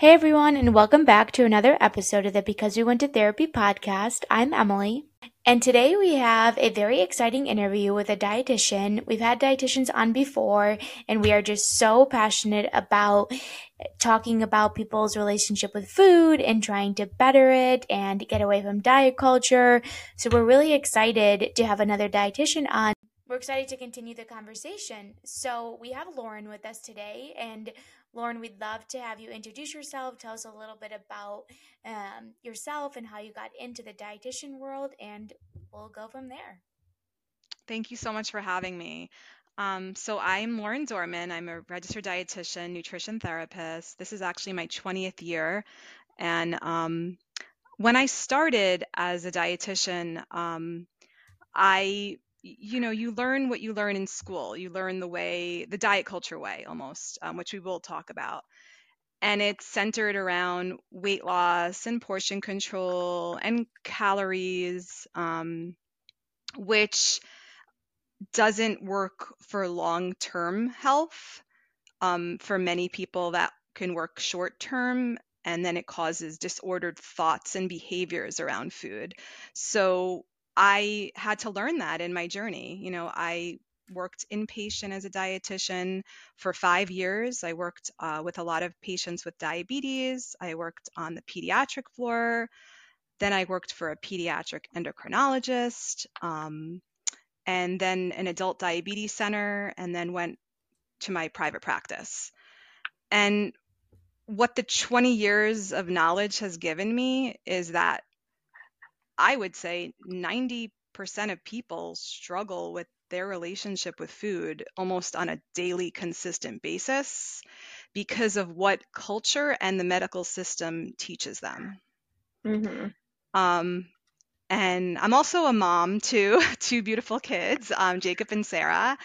Hey everyone, and welcome back to another episode of the Because We Went to Therapy podcast. I'm Emily, and today we have a very exciting interview with a dietitian. We've had dietitians on before, and we are just so passionate about talking about people's relationship with food and trying to better it and get away from diet culture. So we're really excited to have another dietitian on. We're excited to continue the conversation. So we have Lauren with us today, and Lauren, we'd love to have you introduce yourself, tell us a little bit about um, yourself and how you got into the dietitian world, and we'll go from there. Thank you so much for having me. Um, so I'm Lauren Dorman. I'm a registered dietitian, nutrition therapist. This is actually my 20th year. And um, when I started as a dietitian, um, I you know you learn what you learn in school. You learn the way the diet culture way almost um, which we will talk about. And it's centered around weight loss and portion control and calories um, which doesn't work for long-term health um, for many people that can work short term and then it causes disordered thoughts and behaviors around food. So I had to learn that in my journey. You know, I worked inpatient as a dietitian for five years. I worked uh, with a lot of patients with diabetes. I worked on the pediatric floor. Then I worked for a pediatric endocrinologist, um, and then an adult diabetes center, and then went to my private practice. And what the 20 years of knowledge has given me is that I would say 90% of people struggle with their relationship with food almost on a daily, consistent basis because of what culture and the medical system teaches them. Mm-hmm. Um, and I'm also a mom to two beautiful kids, um, Jacob and Sarah.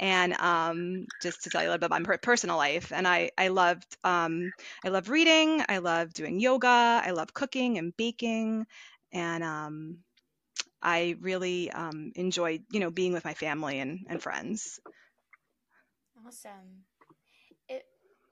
And um, just to tell you a little bit about my personal life, and I I loved um, I love reading, I love doing yoga, I love cooking and baking, and um, I really um, enjoyed, you know, being with my family and, and friends. Awesome. It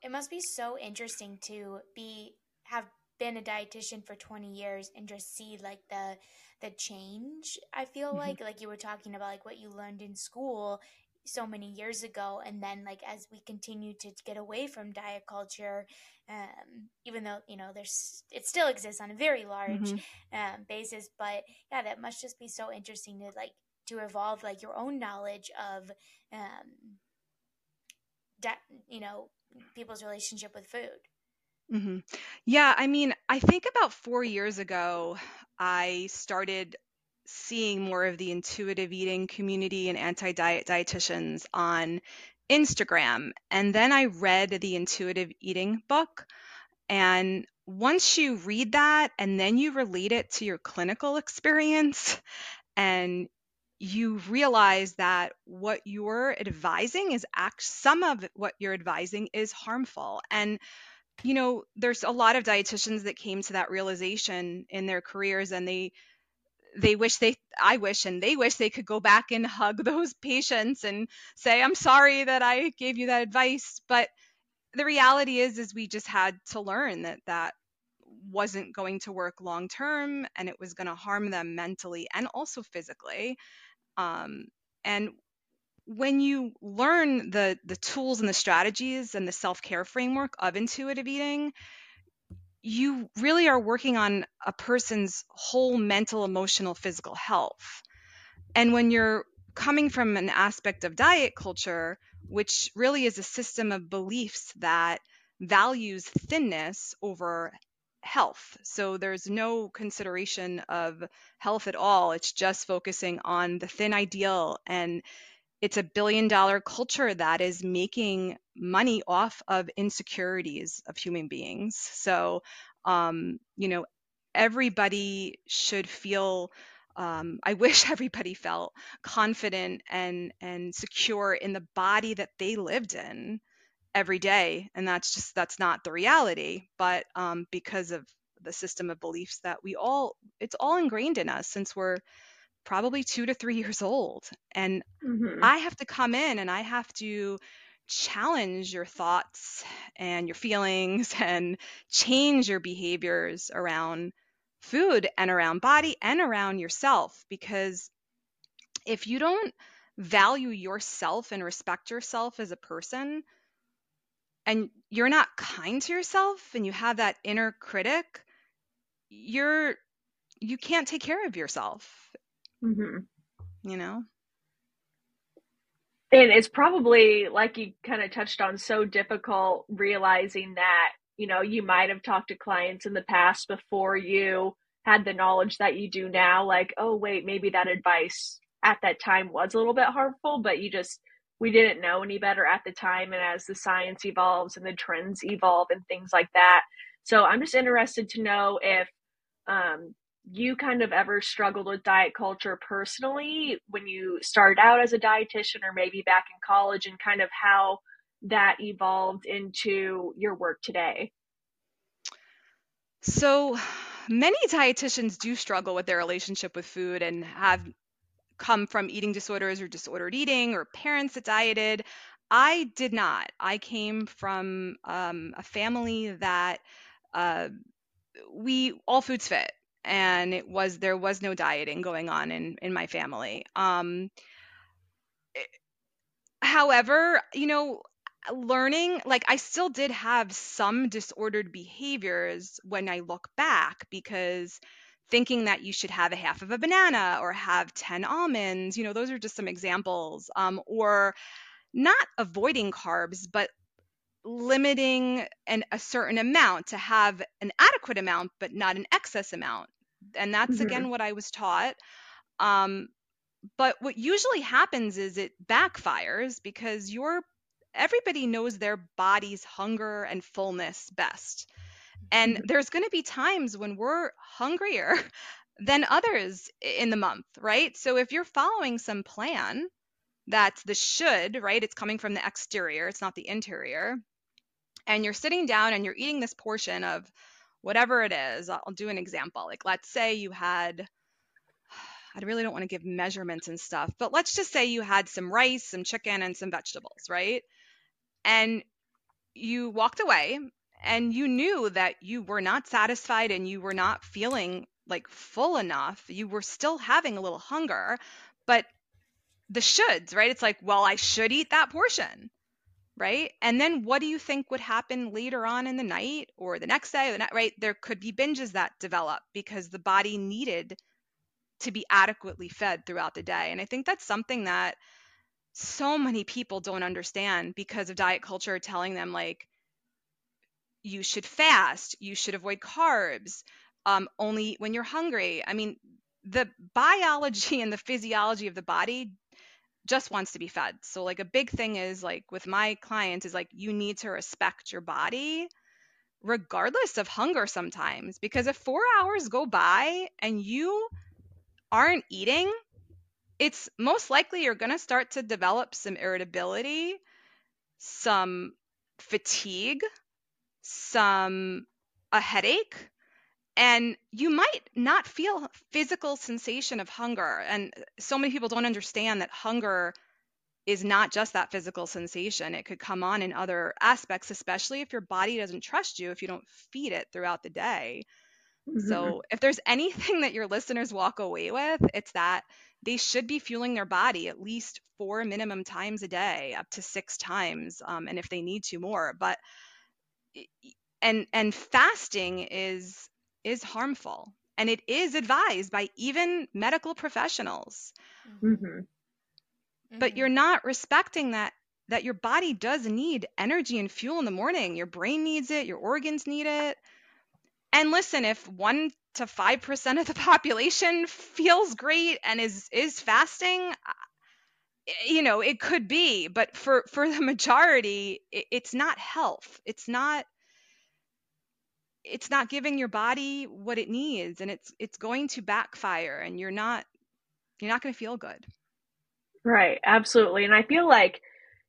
it must be so interesting to be have been a dietitian for 20 years and just see like the the change i feel mm-hmm. like like you were talking about like what you learned in school so many years ago and then like as we continue to get away from diet culture um, even though you know there's it still exists on a very large mm-hmm. um, basis but yeah that must just be so interesting to like to evolve like your own knowledge of um that you know people's relationship with food mm-hmm. yeah i mean i think about four years ago i started seeing more of the intuitive eating community and anti-diet dietitians on Instagram. And then I read the intuitive eating book. And once you read that and then you relate it to your clinical experience and you realize that what you're advising is act some of what you're advising is harmful and you know there's a lot of dietitians that came to that realization in their careers and they they wish they i wish and they wish they could go back and hug those patients and say i'm sorry that i gave you that advice. But the reality is is we just had to learn that that wasn't going to work long term and it was going to harm them mentally and also physically. Um, and when you learn the the tools and the strategies and the self-care framework of intuitive eating you really are working on a person's whole mental, emotional, physical health. And when you're coming from an aspect of diet culture, which really is a system of beliefs that values thinness over health. So there's no consideration of health at all. It's just focusing on the thin ideal and it's a billion dollar culture that is making money off of insecurities of human beings. So, um, you know, everybody should feel. Um, I wish everybody felt confident and and secure in the body that they lived in every day, and that's just that's not the reality. But um, because of the system of beliefs that we all, it's all ingrained in us since we're probably two to three years old. And mm-hmm. I have to come in and I have to challenge your thoughts and your feelings and change your behaviors around food and around body and around yourself because if you don't value yourself and respect yourself as a person and you're not kind to yourself and you have that inner critic you're you can't take care of yourself mm-hmm. you know and it's probably like you kind of touched on so difficult realizing that you know you might have talked to clients in the past before you had the knowledge that you do now like oh wait maybe that advice at that time was a little bit harmful but you just we didn't know any better at the time and as the science evolves and the trends evolve and things like that so i'm just interested to know if um, you kind of ever struggled with diet culture personally when you started out as a dietitian or maybe back in college and kind of how that evolved into your work today? So, many dietitians do struggle with their relationship with food and have come from eating disorders or disordered eating or parents that dieted. I did not. I came from um, a family that uh, we all foods fit and it was there was no dieting going on in in my family. Um eh, however you know learning like i still did have some disordered behaviors when i look back because thinking that you should have a half of a banana or have 10 almonds you know those are just some examples um, or not avoiding carbs but limiting an, a certain amount to have an adequate amount but not an excess amount and that's mm-hmm. again what I was taught. Um, but what usually happens is it backfires because your everybody knows their body's hunger and fullness best. And mm-hmm. there's going to be times when we're hungrier than others in the month, right? So if you're following some plan that's the should, right? It's coming from the exterior, it's not the interior. And you're sitting down and you're eating this portion of whatever it is. I'll do an example. Like, let's say you had, I really don't want to give measurements and stuff, but let's just say you had some rice, some chicken, and some vegetables, right? And you walked away and you knew that you were not satisfied and you were not feeling like full enough. You were still having a little hunger, but the shoulds, right? It's like, well, I should eat that portion right? And then what do you think would happen later on in the night or the next day, the right? There could be binges that develop because the body needed to be adequately fed throughout the day. And I think that's something that so many people don't understand because of diet culture telling them like you should fast, you should avoid carbs, um, only when you're hungry. I mean, the biology and the physiology of the body just wants to be fed. So like a big thing is like with my clients is like you need to respect your body regardless of hunger sometimes because if 4 hours go by and you aren't eating, it's most likely you're going to start to develop some irritability, some fatigue, some a headache, and you might not feel physical sensation of hunger. And so many people don't understand that hunger is not just that physical sensation. It could come on in other aspects especially if your body doesn't trust you if you don't feed it throughout the day. Mm-hmm. so if there's anything that your listeners walk away with it's that they should be fueling their body at least four minimum times a day up to six times um, and if they need to more. But and and fasting is is harmful and it is advised by even medical professionals. Mm-hmm. But mm-hmm. you're not respecting that that your body does need energy and fuel in the morning. Your brain needs it, your organs need it. And listen, if 1 to 5% of the population feels great and is is fasting, you know, it could be, but for for the majority, it, it's not health. It's not it's not giving your body what it needs and it's it's going to backfire and you're not you're not going to feel good. Right absolutely and i feel like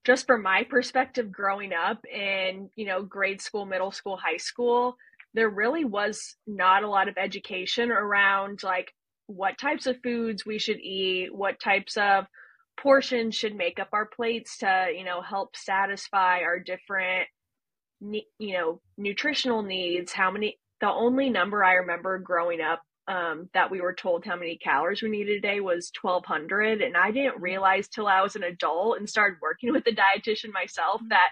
just from my perspective growing up in you know grade school middle school high school there really was not a lot of education around like what types of foods we should eat what types of portions should make up our plates to, you know, help satisfy our different, you know, nutritional needs. How many, the only number I remember growing up um, that we were told how many calories we needed a day was 1200 and i didn't realize till i was an adult and started working with a dietitian myself that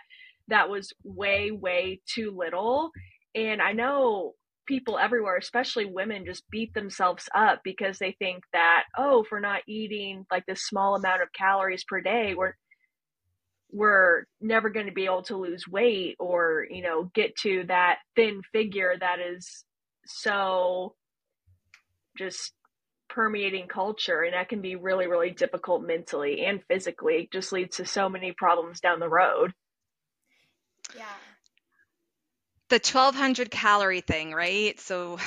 that was way way too little. And i know people everywhere especially women just beat themselves up because they think that oh if we're not eating like this small amount of calories per day we're we're never going to be able to lose weight or you know get to that thin figure that is so just permeating culture and that can be really really difficult mentally and physically. It just leads to so many problems down the road. Yeah. The 1200 calorie thing right? So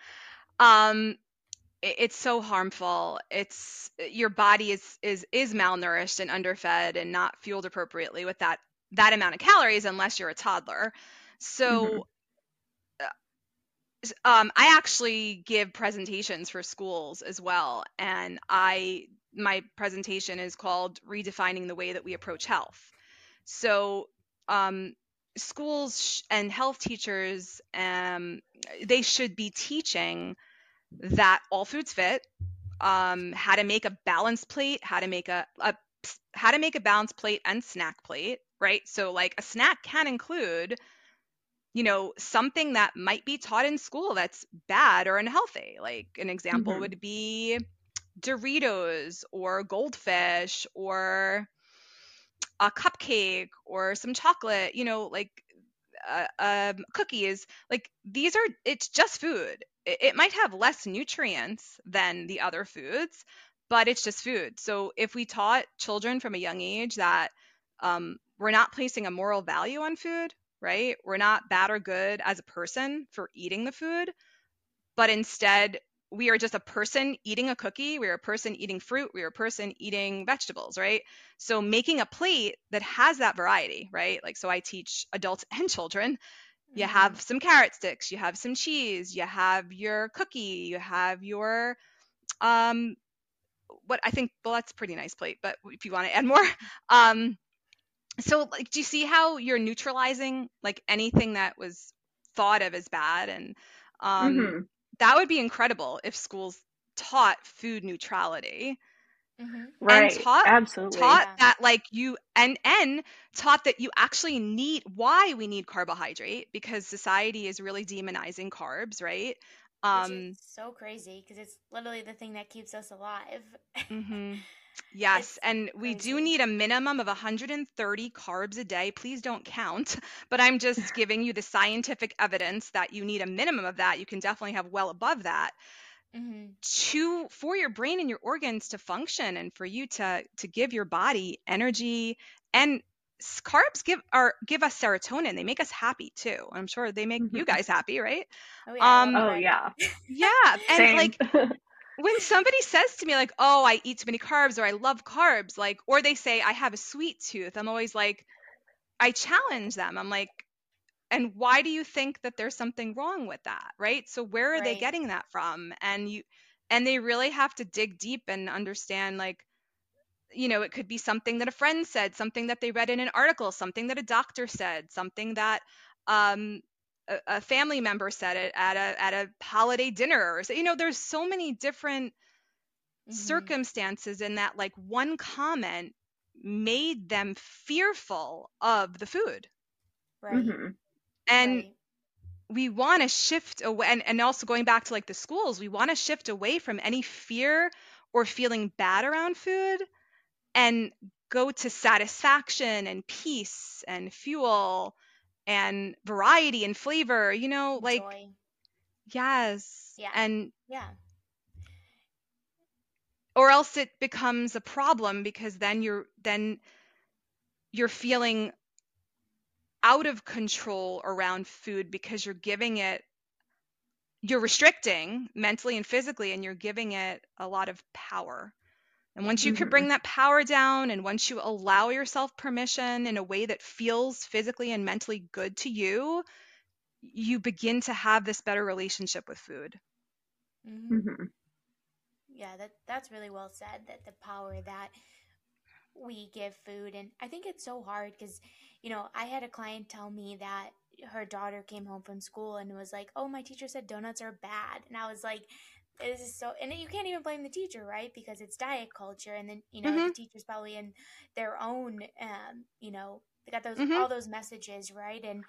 um it's so harmful. It's your body is is is malnourished and underfed and not fueled appropriately with that that amount of calories unless you're a toddler. So mm-hmm. um, I actually give presentations for schools as well, and I my presentation is called "Redefining the Way That We Approach Health." So, um, schools and health teachers, um, they should be teaching that all foods fit, um, how to make a balanced plate, how to make a, a how to make a balanced plate and snack plate, right? So, like a snack can include you know, something that might be taught in school that's bad or unhealthy. Like an example mm-hmm. would be Doritos or goldfish or a cupcake or some chocolate, you know, like uh, um, cookies. Like these are, it's just food. It, might have less nutrients than the other foods, but it's just food. So if we taught children from a young age that um, we're not placing a moral value on food, right? We're not bad or good as a person for eating the food, but instead we are just a person eating a cookie, we're a person eating fruit, we're a person eating vegetables, right? So making a plate that has that variety, right? Like so I teach adults and children. You mm-hmm. have some carrot sticks, you have some cheese, you have your cookie, you have your um what I think well that's a pretty nice plate, but if you want to add more, um so like do you see how you're neutralizing like anything that was thought of as bad and um, mm-hmm. that would be incredible if schools taught food neutrality mm-hmm. right and taught, absolutely taught yeah. that like you and and taught that you actually need why we need carbohydrate because society is really demonizing carbs right um so crazy because it's literally the thing that keeps us alive mm-hmm. Yes, it's and we crazy. do need a minimum of 130 carbs a day. Please don't count, but I'm just giving you the scientific evidence that you need a minimum of that. You can definitely have well above that. Mm-hmm. to for your brain and your organs to function and for you to to give your body energy and carbs give are give us serotonin they make us happy too i'm sure they make mm-hmm. you guys happy right oh yeah, um, oh, yeah. yeah and like when somebody says to me like oh i eat too many carbs or i love carbs like or they say i have a sweet tooth i'm always like i challenge them i'm like and why do you think that there's something wrong with that right so where are right. they getting that from and you and they really have to dig deep and understand like you know it could be something that a friend said something that they read in an article something that a doctor said something that um, a, family member said it at a at a holiday dinner or so, you know there's so many different mm-hmm. circumstances in that like one comment made them fearful of the food right mm-hmm. And right. we want to shift away and, and also going back to like the schools we want to shift away from any fear or feeling bad around food and go to satisfaction and peace and fuel and variety and flavor, you know, like Joy. yes. Yeah. And yeah. Or else it becomes a problem because then you're then you're feeling out of control around food because you're giving it you're restricting mentally and physically and you're giving it a lot of power and once you mm-hmm. can bring that power down, and once you allow yourself permission in a way that feels physically and mentally good to you, you begin to have this better relationship with food. Mm-hmm. Mm-hmm. Yeah, that that's really well said. That the power that we give food and I think it's so hard cuz you know, I had a client tell me that her daughter came home from school and was like, "Oh, my teacher said donuts are bad." And I was like, this is so and you can't even blame the teacher right because it's diet culture and then you know mm-hmm. the teachers probably in their own um you know they got those mm-hmm. all those messages right and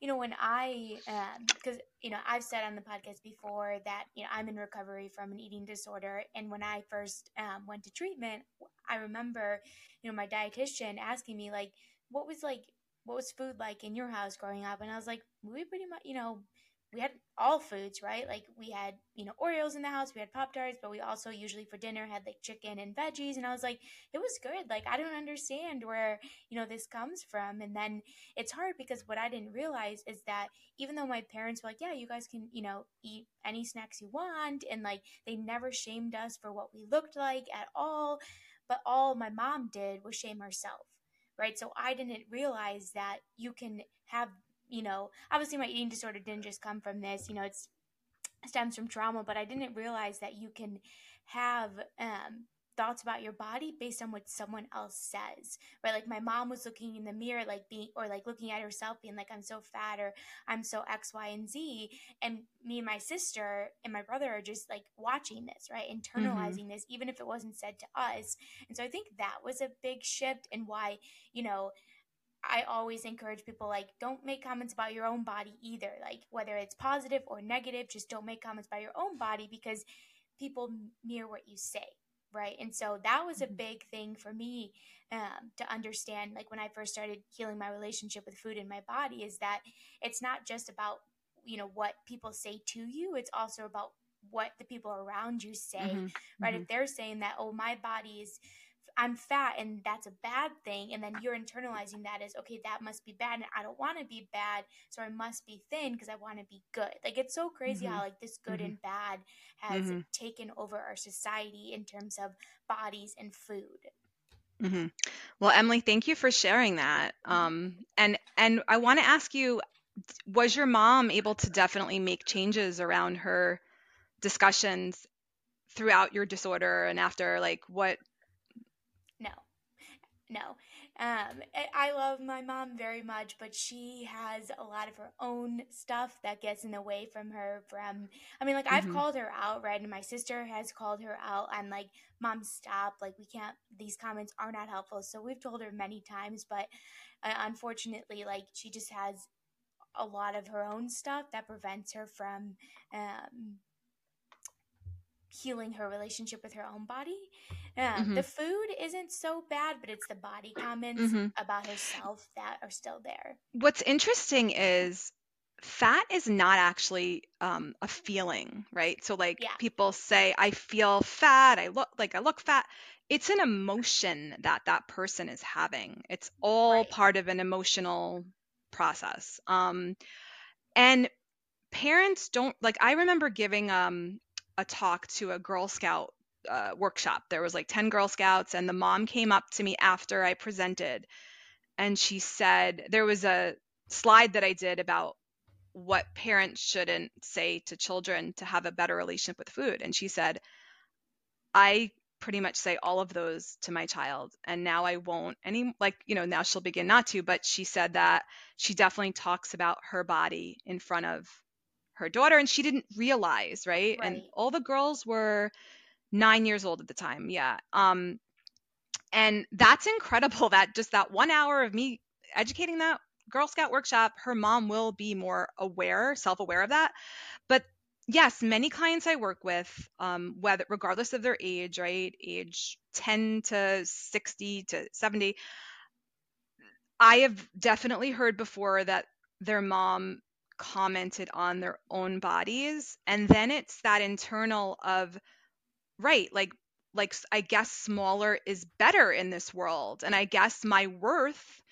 you know when i um because you know i've said on the podcast before that you know i'm in recovery from an eating disorder and when i first um, went to treatment i remember you know my dietitian asking me like what was like what was food like in your house growing up and i was like we pretty much you know we had all foods, right? Like we had, you know, Oreos in the house, we had Pop Tarts, but we also usually for dinner had like chicken and veggies. And I was like, it was good. Like, I don't understand where, you know, this comes from. And then it's hard because what I didn't realize is that even though my parents were like, yeah, you guys can, you know, eat any snacks you want, and like they never shamed us for what we looked like at all, but all my mom did was shame herself right? So I didn't realize that you can have you know, obviously my eating disorder didn't just come from this, you know, it's stems from trauma, but I didn't realize that you can have um, thoughts about your body based on what someone else says right like my mom was looking in the mirror like being or like looking at herself being like i'm so fat or i'm so x y and z and me and my sister and my brother are just like watching this right internalizing mm-hmm. this even if it wasn't said to us and so i think that was a big shift and why you know I always encourage people like don't make comments about your own body either. Like whether it's positive or negative, just don't make comments about your own body because people mirror what you say, right? And so that was a mm-hmm. big thing for me um, to understand. Like when I first started healing my relationship with food in my body, is that it's not just about you know what people say to you; it's also about what the people around you say, mm-hmm. right? Mm-hmm. If they're saying that, oh, my body is I'm fat and that's a bad thing. And then you're internalizing that as, okay, that must be bad. And I don't want to be bad. So I must be thin because I want to be good. Like it's so crazy mm-hmm. how like this good mm-hmm. and bad has mm-hmm. taken over our society in terms of bodies and food. Mm-hmm. Well, Emily, thank you for sharing that. Mm-hmm. Um, and and I want to ask you, was your mom able to definitely make changes around her discussions throughout your disorder and after like what no. Um, I love my mom very much, but she has a lot of her own stuff that gets in the way from her. From, I mean, like, mm-hmm. I've called her out, right? And my sister has called her out. I'm like, Mom, stop. Like, we can't, these comments are not helpful. So we've told her many times, but uh, unfortunately, like, she just has a lot of her own stuff that prevents her from um, healing her relationship with her own body. Yeah, mm-hmm. The food isn't so bad, but it's the body comments mm-hmm. about herself that are still there. What's interesting is fat is not actually um, a feeling, right? So like yeah. people say, I feel fat, I look like I look fat. It's an emotion that that person is having. It's all right. part of an emotional process. Um, and parents don't like. I remember giving um, a talk to a Girl Scout uh, workshop. There was like 10 Girl Scouts, and the mom came up to me after I presented and she said there was a slide that I did about what parents shouldn't say to children to have a better relationship with food. And she said, I pretty much say all of those to my child and now I won't any like you know now she'll begin not to but she said that she definitely talks about her body in front of her daughter and she didn't realize right, right. and all the girls were nine years old at the time yeah. Um and that's incredible that just that one hour of me educating that girl scout workshop her mom will be more aware self-aware of that. But yes many clients i work with um, whether regardless of their age right age 10 to 60 to 70 i have definitely heard before that their mom commented on their own bodies and then it's that internal of right like like i guess smaller is better in this world and i guess my worth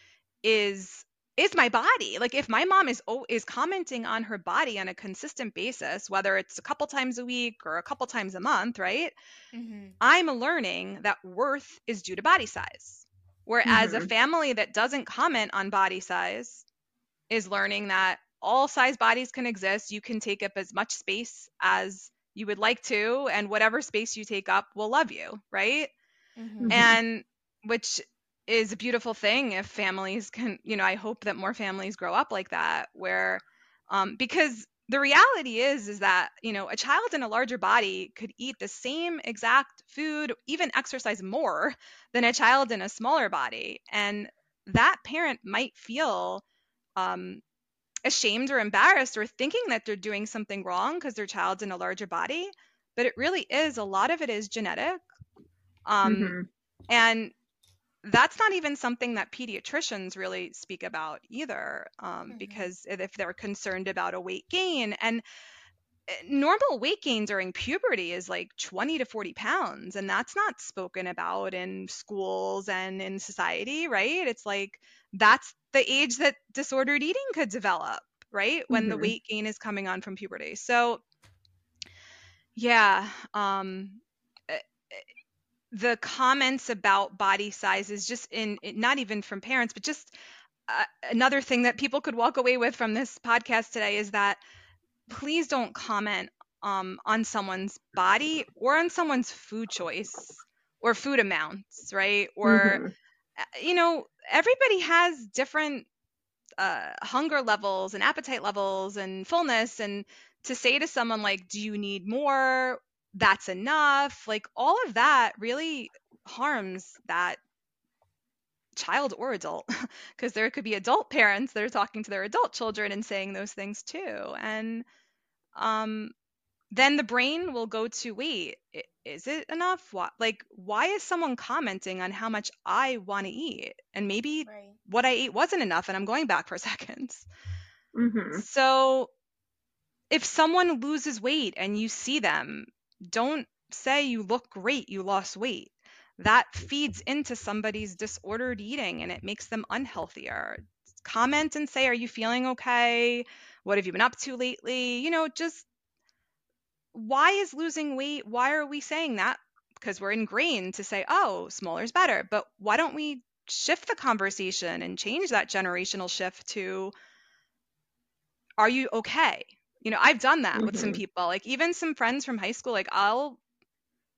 is is my body like if my mom is oh, is commenting on her body on a consistent basis whether it's a couple times a week or a couple times a month right mm-hmm. i'm learning that worth is due to body size whereas mm-hmm. a family that doesn't comment on body size is learning that all size bodies can exist. You can take up as much space as you would like to, and whatever space you take up will love you, right? Mm-hmm. And which is a beautiful thing if families can, you know, I hope that more families grow up like that where um because the reality is is that, you know, a child in a larger body could eat the same exact food, even exercise more than a child in a smaller body and that parent might feel um ashamed or embarrassed or thinking that they're doing something wrong because their child's in a larger body but it really is a lot of it is genetic um, mm-hmm. and that's not even something that pediatricians really speak about either um, mm-hmm. because if they're concerned about a weight gain and normal weight gain during puberty is like 20 to 40 pounds and that's not spoken about in schools and in society right? It's like that's the age that disordered eating could develop right? When mm-hmm. the weight gain is coming on from puberty. So yeah um eh, eh, the comments about body sizes just in not even from parents but just uh, another thing that people could walk away with from this podcast today is that please don't comment um, on someone's body or on someone's food choice or food amounts right? Or mm-hmm. you know everybody has different uh, hunger levels and appetite levels and fullness. And to say to someone like do you need more? That's enough. Like all of that really harms that child or adult because there could be adult parents that are talking to their adult children and saying those things too and um then the brain will go to wait is it enough what like why is someone commenting on how much i want to eat and maybe right. what i ate wasn't enough and i'm going back for seconds mm-hmm. so if someone loses weight and you see them don't say you look great, you lost weight. That feeds into somebody's disordered eating and it makes them unhealthier. Comment and say, Are you feeling okay? What have you been up to lately? You know, just why is losing weight? Why are we saying that? Because we're ingrained to say, Oh, smaller is better. But why don't we shift the conversation and change that generational shift to, Are you okay? you know i've done that mm-hmm. with some mm-hmm. people like even some friends from high school like i'll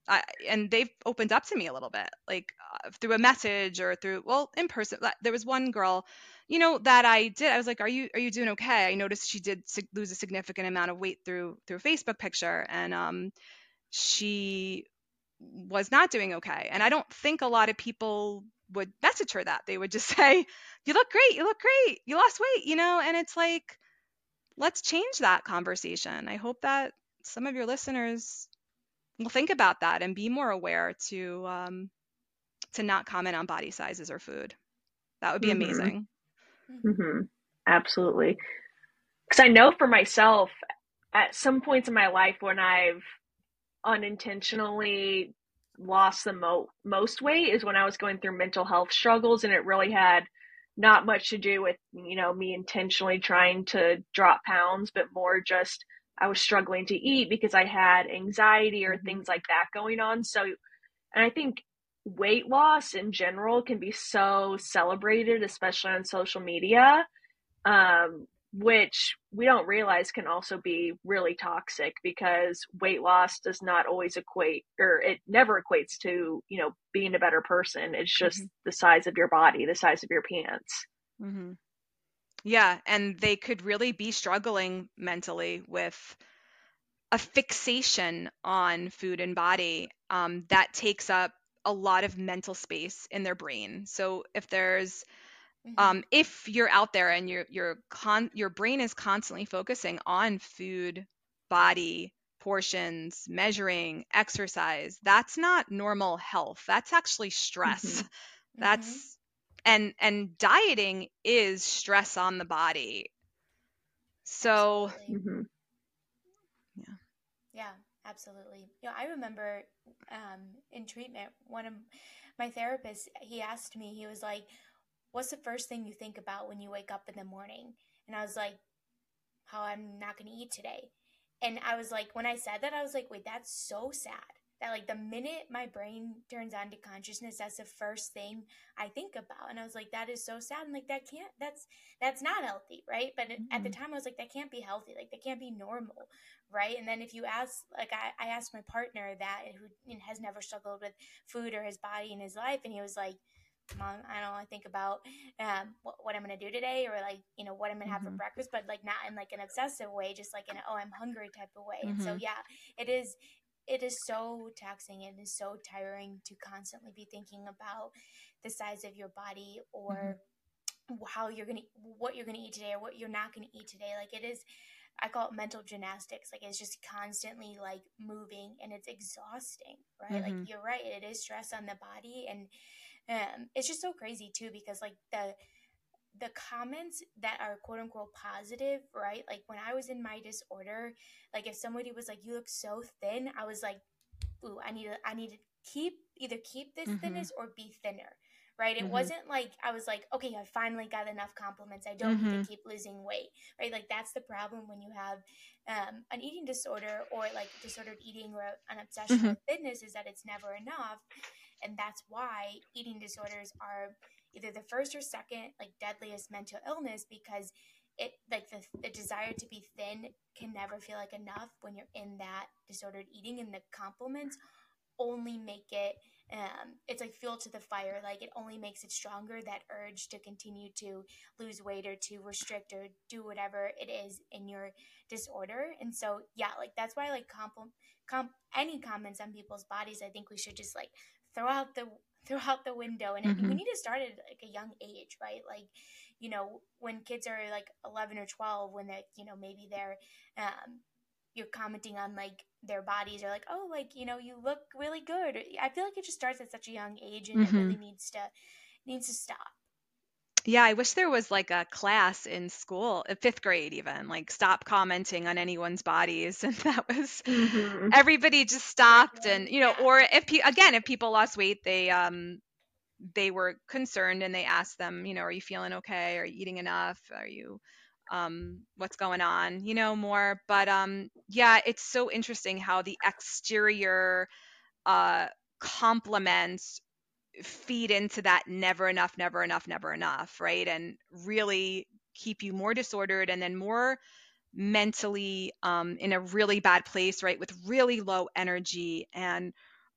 I, and they've opened up to me a little bit like uh, through a message or through well in person there was one girl you know that i did i was like are you are you doing okay i noticed she did lose a significant amount of weight through through a facebook picture and um she was not doing okay and i don't think a lot of people would message her that they would just say you look great you look great you lost weight you know and it's like let's change that conversation. I hope that some of your listeners will think about that and be more aware to um, to not comment on body sizes or food. That would be mm-hmm. amazing. Mm-hmm. Absolutely. Because I know for myself, at some points in my life when I've unintentionally lost the mo- most weight is when I was going through mental health struggles, and it really had not much to do with you know me intentionally trying to drop pounds but more just i was struggling to eat because i had anxiety or mm-hmm. things like that going on so and i think weight loss in general can be so celebrated especially on social media um, which we don't realize can also be really toxic because weight loss does not always equate or it never equates to you know being a better person it's just mm-hmm. the size of your body the size of your pants mm-hmm. Yeah and they could really be struggling mentally with a fixation on food and body um, that takes up a lot of mental space in their brain so if there's Mm-hmm. Um, if you're out there and your your con your brain is constantly focusing on food, body, portions, measuring, exercise, that's not normal health. That's actually stress. Mm-hmm. That's mm-hmm. And and dieting is stress on the body. So mm-hmm. yeah. Yeah, absolutely. You know, I remember um, in treatment, one of my therapists, he asked me, he was like, what's the first thing you think about when you wake up in the morning? And I was like, how I'm not going to eat today. And I was like, when I said that, I was like, wait, that's so sad. That like the minute my brain turns on to consciousness, that's the first thing I think about. And I was like, that is so sad. And like that can't, that's that's not healthy, right? But mm-hmm. at the mm-hmm. time, I was like, that can't be healthy. Like that can't be normal, right? And then if you ask, like I, I asked my partner that who has never struggled with food or his body in his life, and he was like, mom, I don't know, I think about um, what, what I'm going to do today or like, you know, what I'm going to have Mhm. for breakfast, but like not in like an obsessive way, just like in a, oh, I'm hungry type of way. And so, Mhm. yeah, it is, it is so taxing. It is so tiring to constantly be thinking about the size of your body or how you're going to, what you're going to eat today or what you're not going to eat today. Like it is, I call it mental gymnastics. Like it's just constantly like moving and it's exhausting, right? Mhm. Like you're right. It is stress on the body and um, it's just so crazy too because like the the comments that are quote unquote positive, right? Like when I was in my disorder, like if somebody was like, "You look so thin," I was like, "Ooh, I need to, I need to keep either keep this Mhm. thinness or be thinner." Right? It Mhm. wasn't like I was like, "Okay, I finally got enough compliments. I don't need Mhm. to keep losing weight." Right? Like that's the problem when you have um, an eating disorder or like disordered eating or an obsession Mhm. with fitness is that it's never enough, and that's why eating disorders are either the first or second like deadliest mental illness because it like the, the desire to be thin can never feel like enough when you're in that disordered eating and the compliments only make it um, it's like fuel to the fire. Like it only makes it stronger that urge to continue to lose weight or to restrict or do whatever it is in your disorder. And so yeah like that's why like comp, comp any comments on people's bodies i think we should just like throw out the throw out the window and it, we Mhm. need to start at like a young age right like you know when kids are like 11 or 12 when they're you know maybe they're um you're commenting on like their bodies or like oh like you know you look really good i feel like it just starts at such a young age and Mhm. it really needs to needs to stop Yeah, I wish there was like a class in school, uh, fifth grade even, like stop commenting on anyone's bodies, and that was Mhm. everybody just stopped, and you know, or if pe- again, if people lost weight, they um they were concerned and they asked them, you know, are you feeling okay? Are you eating enough? Are you um what's going on? You know, more. But um yeah, it's so interesting how the exterior uh compliments feed into that never enough, never enough, never enough, right? And really keep you more disordered and then more mentally um, in a really bad place, right? With really low energy and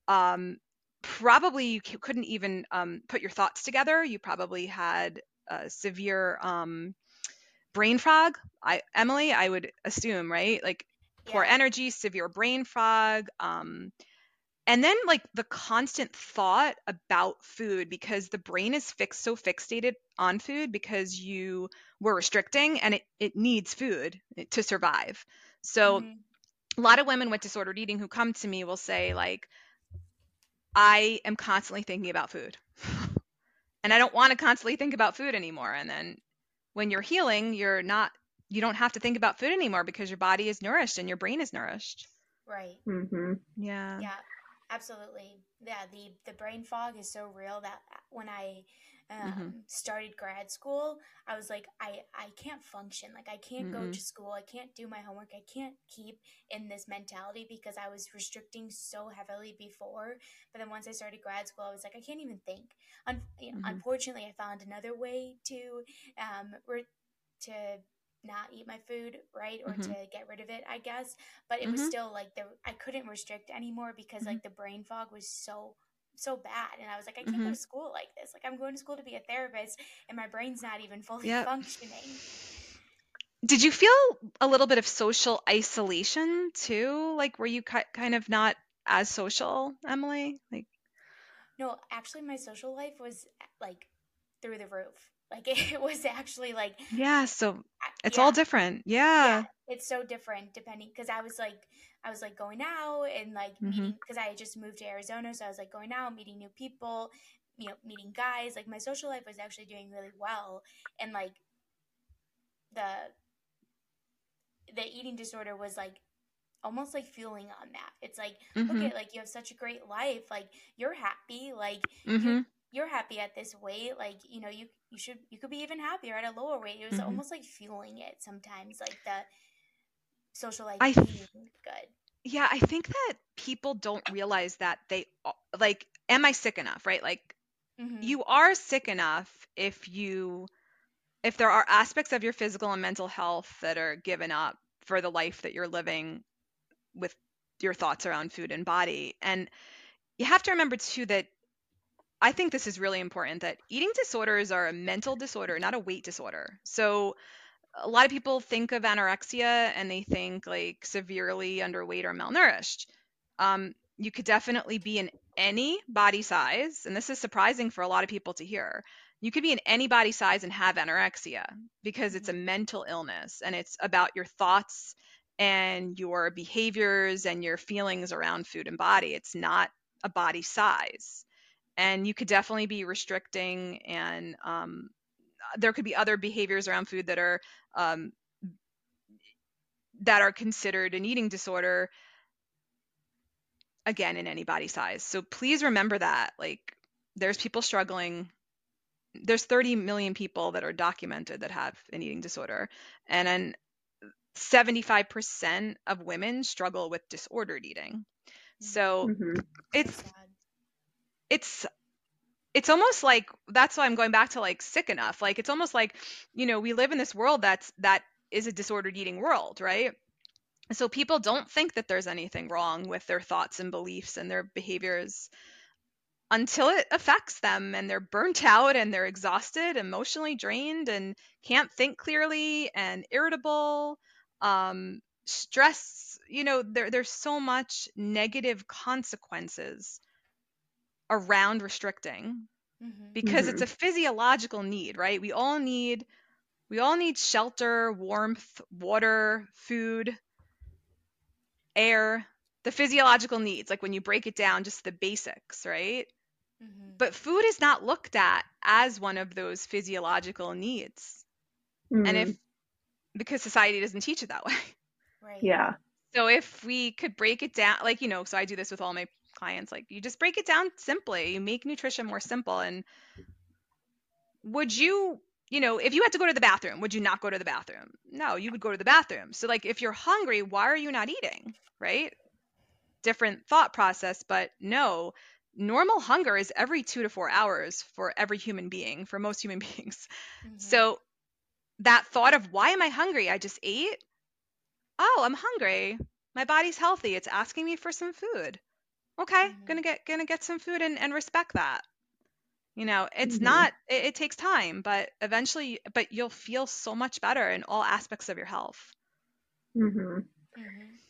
um, probably you c- couldn't even um, put your thoughts together. You probably had a severe um, brain fog. I, Emily, I would assume, right? Like poor Yeah. energy, severe brain fog. Um, and then like the constant thought about food because the brain is fixed so fixated on food because you were restricting and it, it needs food to survive. So Mhm. a lot of women with disordered eating who come to me will say like i am constantly thinking about food. And i don't want to constantly think about food anymore and then when you're healing you're not you don't have to think about food anymore because your body is nourished and your brain is nourished. Right. Mhm. yeah. Yeah absolutely yeah the the brain fog is so real that when i um, Mhm. started grad school i was like i i can't function like i can't go Mm-mm. to school i can't do my homework i can't keep in this mentality because i was restricting so heavily before but then once i started grad school i was like i can't even think Un- Mhm. unfortunately i found another way to um re- to not eat my food right or Mhm. to get rid of it i guess but it was Mhm. still like the i couldn't restrict anymore because like the brain fog was so so bad and i was like i can't go Mhm. to school like this like i'm going to school to be a therapist and my brain's not even fully Yep. functioning Did you feel a little bit of social isolation too? Like, were you kind of not as social, Emily? Like, no actually my social life was like through the roof like it was actually like yeah, so it's yeah. all different. yeah Yeah. it's so different depending because i was like i was like going out and like Mhm. meeting because i had just moved to arizona so i was like going out meeting new people you know meeting guys like my social life was actually doing really well and like the the eating disorder was like almost like fueling on that it's like Mhm. at like you have such a great life like you're happy like mm-hmm. you you're happy at this weight like you know you you should you could be even happier at a lower weight it was Mhm. almost like fueling it sometimes like the social life I good Yeah, I think that people don't realize that they like am I sick enough, right? Like hmm you are sick enough if you if there are aspects of your physical and mental health that are given up for the life that you're living with your thoughts around food and body. And you have to remember too that I think this is really important that eating disorders are a mental disorder, not a weight disorder. So a lot of people think of anorexia and they think like severely underweight or malnourished. Um, you could definitely be in any body size, and this is surprising for a lot of people to hear. You could be in any body size and have anorexia because it's a mm-hmm. mental illness and it's about your thoughts and your behaviors and your feelings around food and body. It's not a body size. And you could definitely be restricting, and um, there could be other behaviors around food that are um, that are considered an eating disorder. Again, in any body size. So please remember that. Like, there's people struggling there's 30 million people that are documented that have an eating disorder and then 75% of women struggle with disordered eating. So mm-hmm. it's it's it's almost like that's why I'm going back to like sick enough. Like it's almost like, you know, we live in this world that's that is a disordered eating world, right? So people don't think that there's anything wrong with their thoughts and beliefs and their behaviors until it affects them and they're burnt out and they're exhausted, emotionally drained and can't think clearly and irritable um, stress you know there, there's so much negative consequences around restricting mm-hmm. because mm-hmm. it's a physiological need right we all need we all need shelter warmth water food air the physiological needs like when you break it down just the basics right mm-hmm. but food is not looked at as one of those physiological needs and if mm because society doesn't teach it that way. Right. Yeah. So if we could break it down, like, you know, so I do this with all my clients, like, you just break it down simply, you make nutrition more simple. And would you, you know, if you had to go to the bathroom, would you not go to the bathroom? No, you would go to the bathroom. So, like, if you're hungry, why are you not eating? Right? Different thought process, but no, normal hunger is every two to four hours for every human being, for most human beings. Mm-hmm. So that thought of why am I hungry? I just ate. Oh, I'm hungry. My body's healthy. It's asking me for some food. Okay, mm-hmm. gonna get gonna get some food and, and respect that. You know, it's mm-hmm. not it, it, takes time, but eventually but you'll feel so much better in all aspects of your health. Mm-hmm. mm-hmm.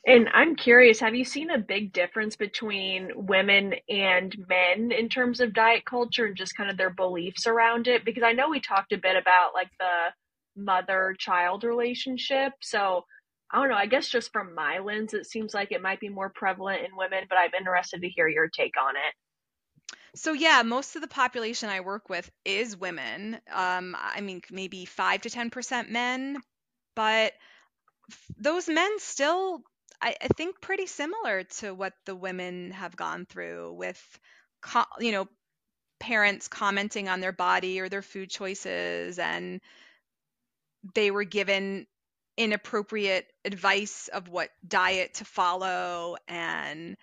And I'm curious, have you seen a big difference between women and men in terms of diet culture and just kind of their beliefs around it? Because I know we talked a bit about like the mother child relationship. So I don't know. I guess just from my lens, it seems like it might be more prevalent in women, but I'm interested to hear your take on it. So yeah, most of the population I work with is women. Um, I mean, maybe five to ten percent men, but those men still, I, I, think, pretty similar to what the women have gone through with, you know, parents commenting on their body or their food choices and they were given inappropriate advice of what diet to follow and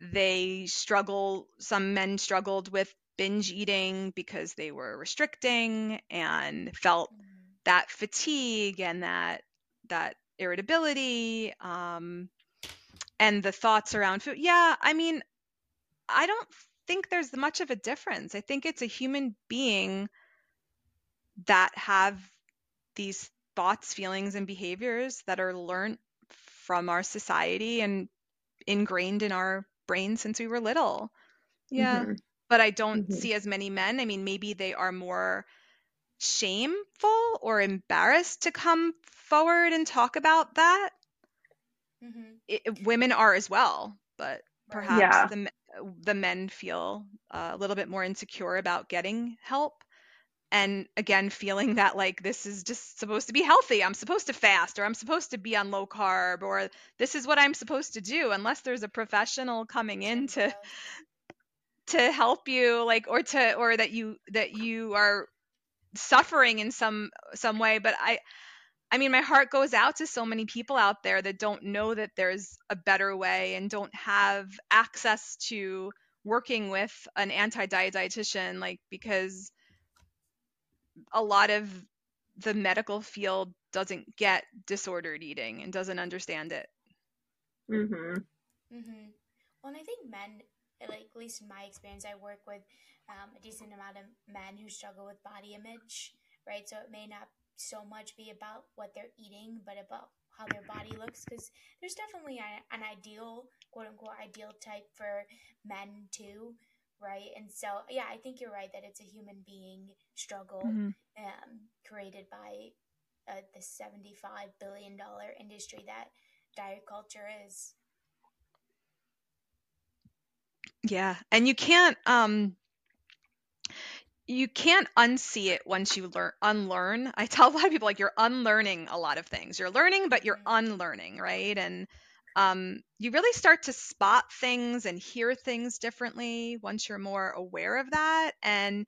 they struggle some men struggled with binge eating because they were restricting and felt that fatigue and that that irritability um, and the thoughts around food. Yeah i mean i don't think there's much of a difference. I think it's a human being that have these thoughts, feelings, and behaviors that are learned from our society and ingrained in our brain since we were little. Yeah. Mm-hmm. But I don't mm-hmm. see as many men. I mean, maybe they are more shameful or embarrassed to come forward and talk about that. Mm-hmm. It, women are as well, but perhaps yeah. the the men feel uh, a little bit more insecure about getting help and again feeling that like this is just supposed to be healthy i'm supposed to fast or i'm supposed to be on low carb or this is what i'm supposed to do unless there's a professional coming in to to help you like or to or that you that you are suffering in some some way but i i mean my heart goes out to so many people out there that don't know that there's a better way and don't have access to working with an anti-diet dietitian like because a lot of the medical field doesn't get disordered eating and doesn't understand it. Mhm. Mhm. Well, and I think men, like at least in my experience, I work with um, a decent amount of men who struggle with body image, right? So it may not so much be about what they're eating, but about how their body looks. Because there's definitely a, an ideal, quote unquote, ideal type for men too, right? And so, yeah, I think you're right that it's a human being struggle mm-hmm. um, created by uh, the $75 billion industry that diet culture is. Yeah, and you can't um you can't unsee it once you learn unlearn. I tell a lot of people like you're unlearning a lot of things. You're learning but you're mm-hmm. unlearning, right? And um you really start to spot things and hear things differently once you're more aware of that and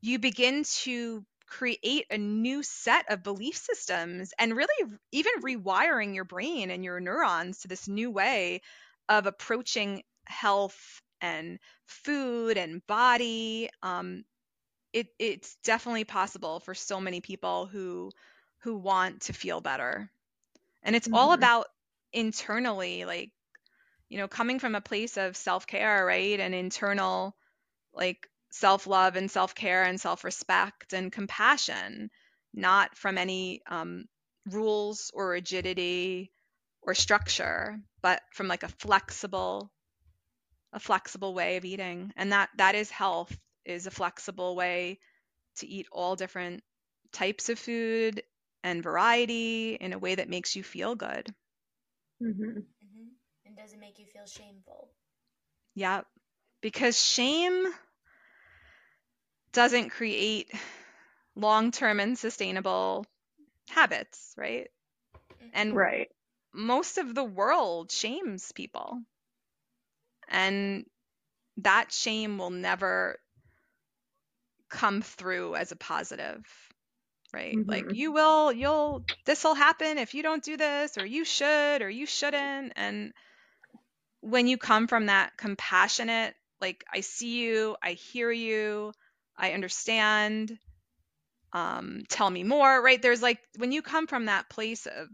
you begin to create a new set of belief systems and really even rewiring your brain and your neurons to this new way of approaching health and food and body um, it, it's definitely possible for so many people who who want to feel better and it's mm-hmm. all about internally like you know coming from a place of self-care right and internal like self love and self care and self respect and compassion, not from any um, rules or rigidity or structure, but from like a flexible, a flexible way of eating. And that that is health is a flexible way to eat all different types of food and variety in a way that makes you feel good. Mm-hmm. Mm-hmm. And does it make you feel shameful. Yeah, because shame doesn't create long term and sustainable habits, right? And right. most of the world shames people. And that shame will never come through as a positive right mm-hmm. like you will you'll this will happen if you don't do this or you should or you shouldn't and when you come from that compassionate like i see you i hear you I understand. Um, tell me more, right? There's like when you come from that place of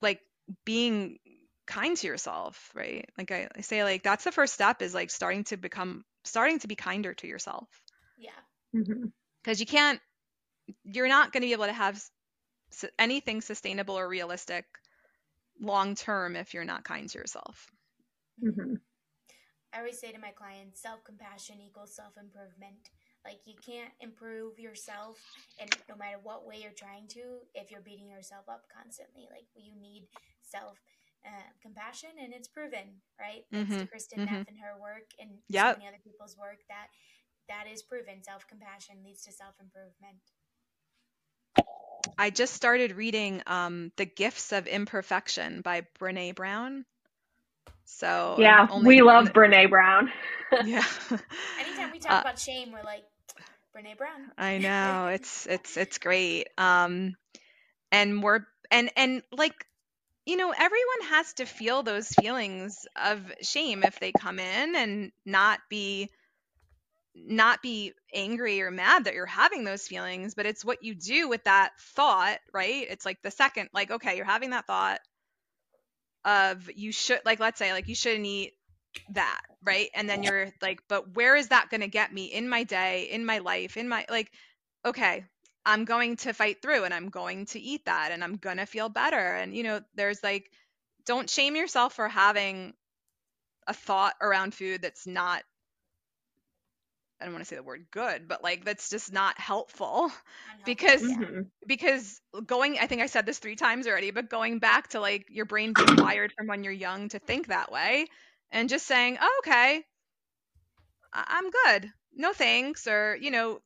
like being kind to yourself, right? Like I, I say, like that's the first step is like starting to become starting to be kinder to yourself. Yeah. Because mm-hmm. you can't, you're not going to be able to have anything sustainable or realistic long term if you're not kind to yourself. Mm-hmm. I always say to my clients, self compassion equals self improvement. Like you can't improve yourself, and no matter what way you're trying to, if you're beating yourself up constantly, like you need self uh, compassion, and it's proven, right? Thanks mm-hmm. to Kristin mm-hmm. Neff and her work, and yep. so many other people's work that that is proven. Self compassion leads to self improvement. I just started reading um, The Gifts of Imperfection by Brene Brown. So yeah, we love Brene Brown. yeah. Anytime we talk uh, about shame, we're like Brene Brown. I know it's it's it's great. Um, and we're and and like you know everyone has to feel those feelings of shame if they come in and not be not be angry or mad that you're having those feelings but it's what you do with that thought right? It's like the second like okay you're having that thought of you should like let's say like you shouldn't eat that right? And then you're like but where is that going to get me in my day in my life in my like okay i'm going to fight through and i'm going to eat that and i'm going to feel better. And you know there's like don't shame yourself for having a thought around food that's not I don't want to say the word good, but like that's just not helpful because mm-hmm. because going I think I said this 3 times already, but going back to like your brain being wired from when you're young to think that way and just saying, oh, "Okay, I'm good. No thanks." Or, you know,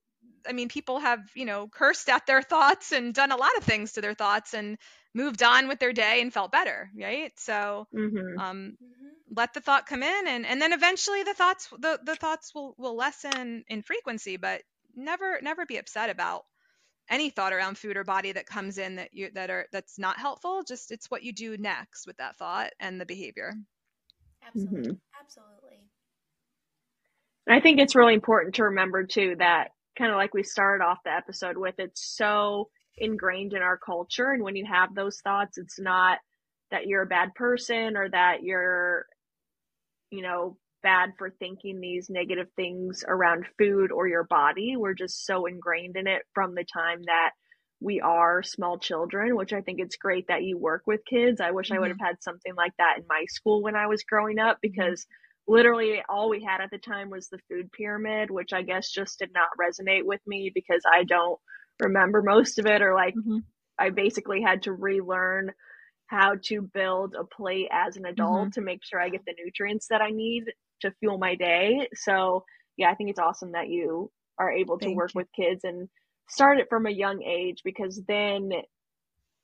I mean, people have, you know, cursed at their thoughts and done a lot of things to their thoughts and moved on with their day and felt better, right? So, mm-hmm. um mm-hmm let the thought come in and and then eventually the thoughts the, the thoughts will will lessen in frequency but never never be upset about any thought around food or body that comes in that you that are that's not helpful. Just it's what you do next with that thought and the behavior. Absolutely. Mm-hmm. absolutely. I think it's really important to remember too that kind of like we started off the episode with it's so ingrained in our culture and when you have those thoughts it's not that you're a bad person or that you're you know, bad for thinking these negative things around food or your body. We're just so ingrained in it from the time that we are small children, which I think it's great that you work with kids. I wish mm-hmm. I would have had something like that in my school when I was growing up mm-hmm. because literally all we had at the time was the food pyramid, which I guess just did not resonate with me because I don't remember most of it or like mm-hmm. I basically had to relearn how to build a plate as an adult mm-hmm. to make sure I get the nutrients that I need to fuel my day. So, yeah, I think it's awesome that you are able to Thank work you. with kids and start it from a young age because then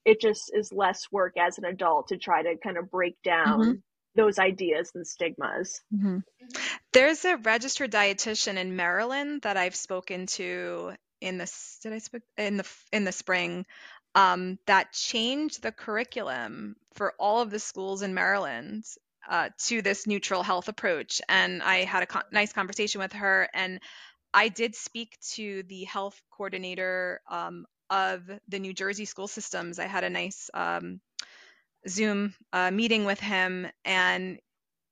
it just is less work as an adult to try to kind of break down mm-hmm. those ideas and stigmas. Mm-hmm. There's a registered dietitian in Maryland that I've spoken to in the did I speak in the in the spring um, that changed the curriculum for all of the schools in Maryland uh, to this neutral health approach. And I had a nice conversation with her, and I did speak to the health coordinator um, of the New Jersey school systems. I had a nice um, Zoom uh, meeting with him, and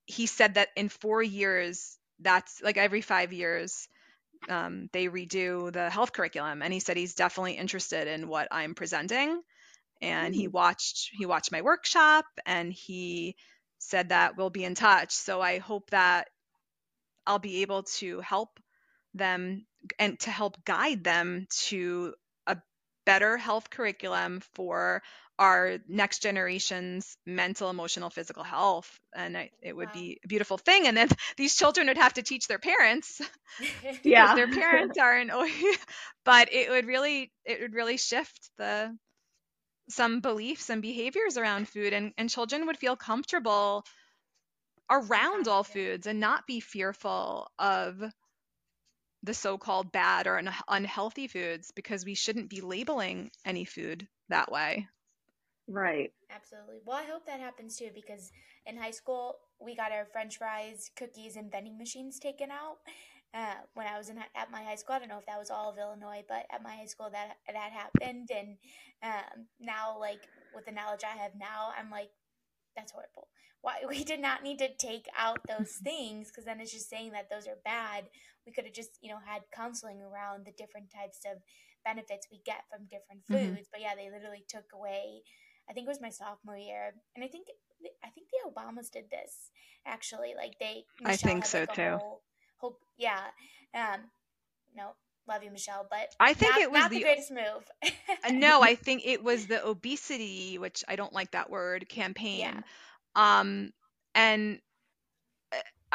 he said that in four years, that's like every five years, um, they redo the health curriculum and he said he's definitely interested in what i'm presenting. And he watched he watched my workshop and he said that we'll be in touch. So i hope that i'll be able to help them and to help guide them to better health curriculum for our next generation's mental, emotional, physical health. And I, it would wow. be a beautiful thing. And then these children would have to teach their parents because yeah. their parents aren't, but it would really, it would really shift the, some beliefs and behaviors around food and, and children would feel comfortable around all foods and not be fearful of the so-called bad or un- unhealthy foods because we shouldn't be labeling any food that way. Right. Absolutely. Well, I hope that happens too because in high school we got our French fries, cookies, and vending machines taken out. Uh, when I was in at my high school, I don't know if that was all of Illinois, but at my high school that that happened. And um, now, like with the knowledge I have now, I'm like, that's horrible. Why we did not need to take out those things because then it's just saying that those are bad. We could have just you know had counseling around the different types of benefits we get from different mm-hmm. foods. Mm-hmm. But yeah, they literally took away I think it was my sophomore year, and I think I think the Obamas did this actually. Like they, Michelle I think so like too. Whole, whole, yeah. Um, no, love you, Michelle, but I think not, it was the, the, greatest move. Uh, no, I think it was the obesity, which I don't like that word, campaign. Yeah. Um, and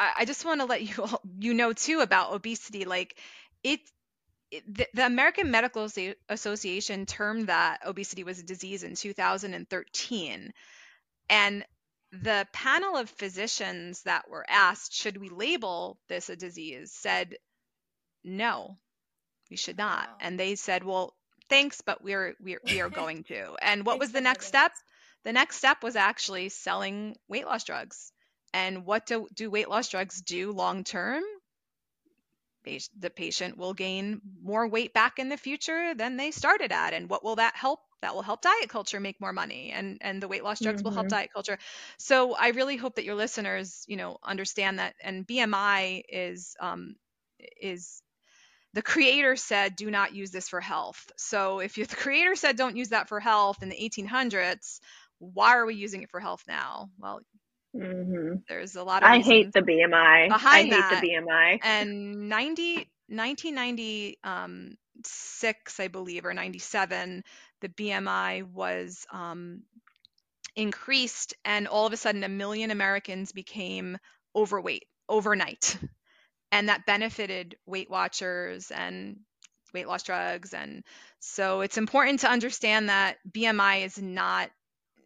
I, I just want to let you you know too about obesity. Like it the, the American Medical Association termed that obesity was a disease in 2013. And the panel of physicians that were asked, should we label this a disease, said, no, we should not. Wow. And they said, well, thanks, but we're, we're we are going to. And what was the next step? The next step was actually selling weight loss drugs. And what do, do weight loss drugs do long term? the patient will gain more weight back in the future than they started at. And what will that help? That will help diet culture make more money. And and the weight loss drugs mm-hmm. will help diet culture. So i really hope that your listeners you know understand that. And bmi is um is the creator said do not use this for health. So if the creator said don't use that for health in the 1800s why are we using it for health now? Well Mm-hmm. There's a lot of. I hate the BMI. Behind I hate that. the BMI. And 90, 1996, I believe, or 97, the BMI was um, increased, and all of a sudden, a million Americans became overweight overnight. And that benefited Weight Watchers and weight loss drugs. And so it's important to understand that BMI is not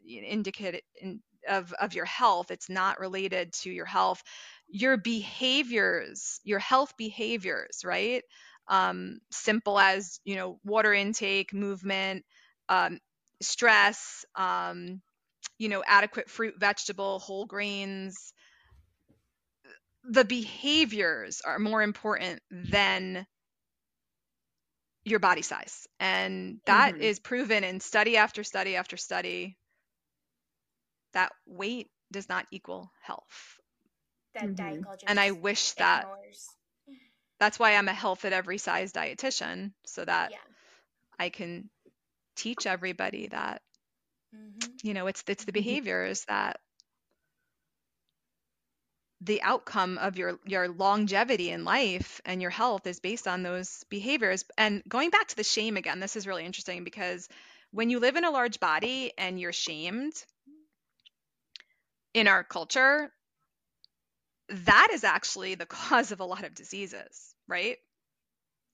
indicated in, of of your health it's not related to your health your behaviors your health behaviors right? Um, simple as you know water intake movement um, stress um, you know adequate fruit vegetable whole grains. The behaviors are more important than your body size and that mm-hmm. is proven in study after study after study that weight does not equal health. that mm-hmm. diet culture and i wish that that's why i'm a health at every size dietitian so that yeah. i can teach everybody that mm-hmm. you know it's it's the mm-hmm. behaviors that the outcome of your your longevity in life and your health is based on those behaviors and going back to the shame again this is really interesting because when you live in a large body and you're shamed in our culture that is actually the cause of a lot of diseases right?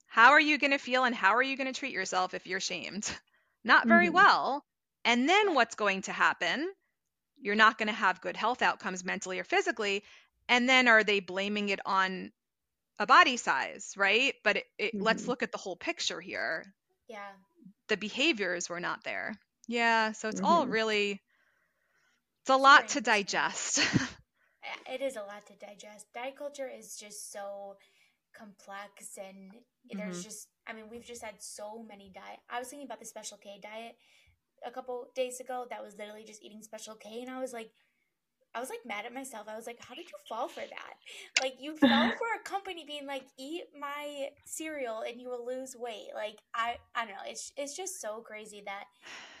How are you going to feel and how are you going to treat yourself if you're shamed? Not very mm-hmm. well. And then what's going to happen? You're not going to have good health outcomes mentally or physically and then are they blaming it on a body size right? But it, it, mm-hmm. let's look at the whole picture here. Yeah. The behaviors were not there. Yeah so it's mm-hmm. all really it's a lot to digest it is a lot to digest diet culture is just so complex and there's mm-hmm. just i mean we've just had so many diet i was thinking about the special k diet a couple days ago that was literally just eating special k and i was like I was like mad at myself. I was like, how did you fall for that? Like you fell for a company being like, eat my cereal and you will lose weight. Like I I don't know. It's it's just so crazy that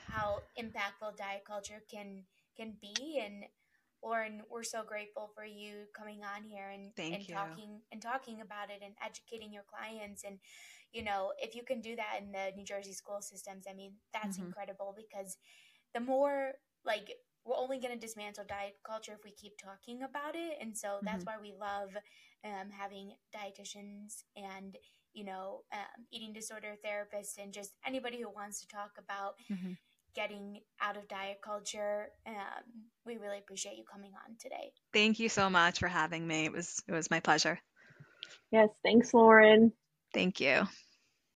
how impactful diet culture can can be and Lauren, we're so grateful for you coming on here and, Thank and you. talking and talking about it and educating your clients and you know, if you can do that in the New Jersey school systems, I mean, that's mm-hmm. incredible because the more like we're only going to dismantle diet culture if we keep talking about it and so that's mm-hmm. why we love um, having dietitians and you know um, eating disorder therapists and just anybody who wants to talk about mm-hmm. Getting out of diet culture um, we really appreciate you coming on today. Thank you so much for having me. It was it was my pleasure. Yes thanks lauren. Thank you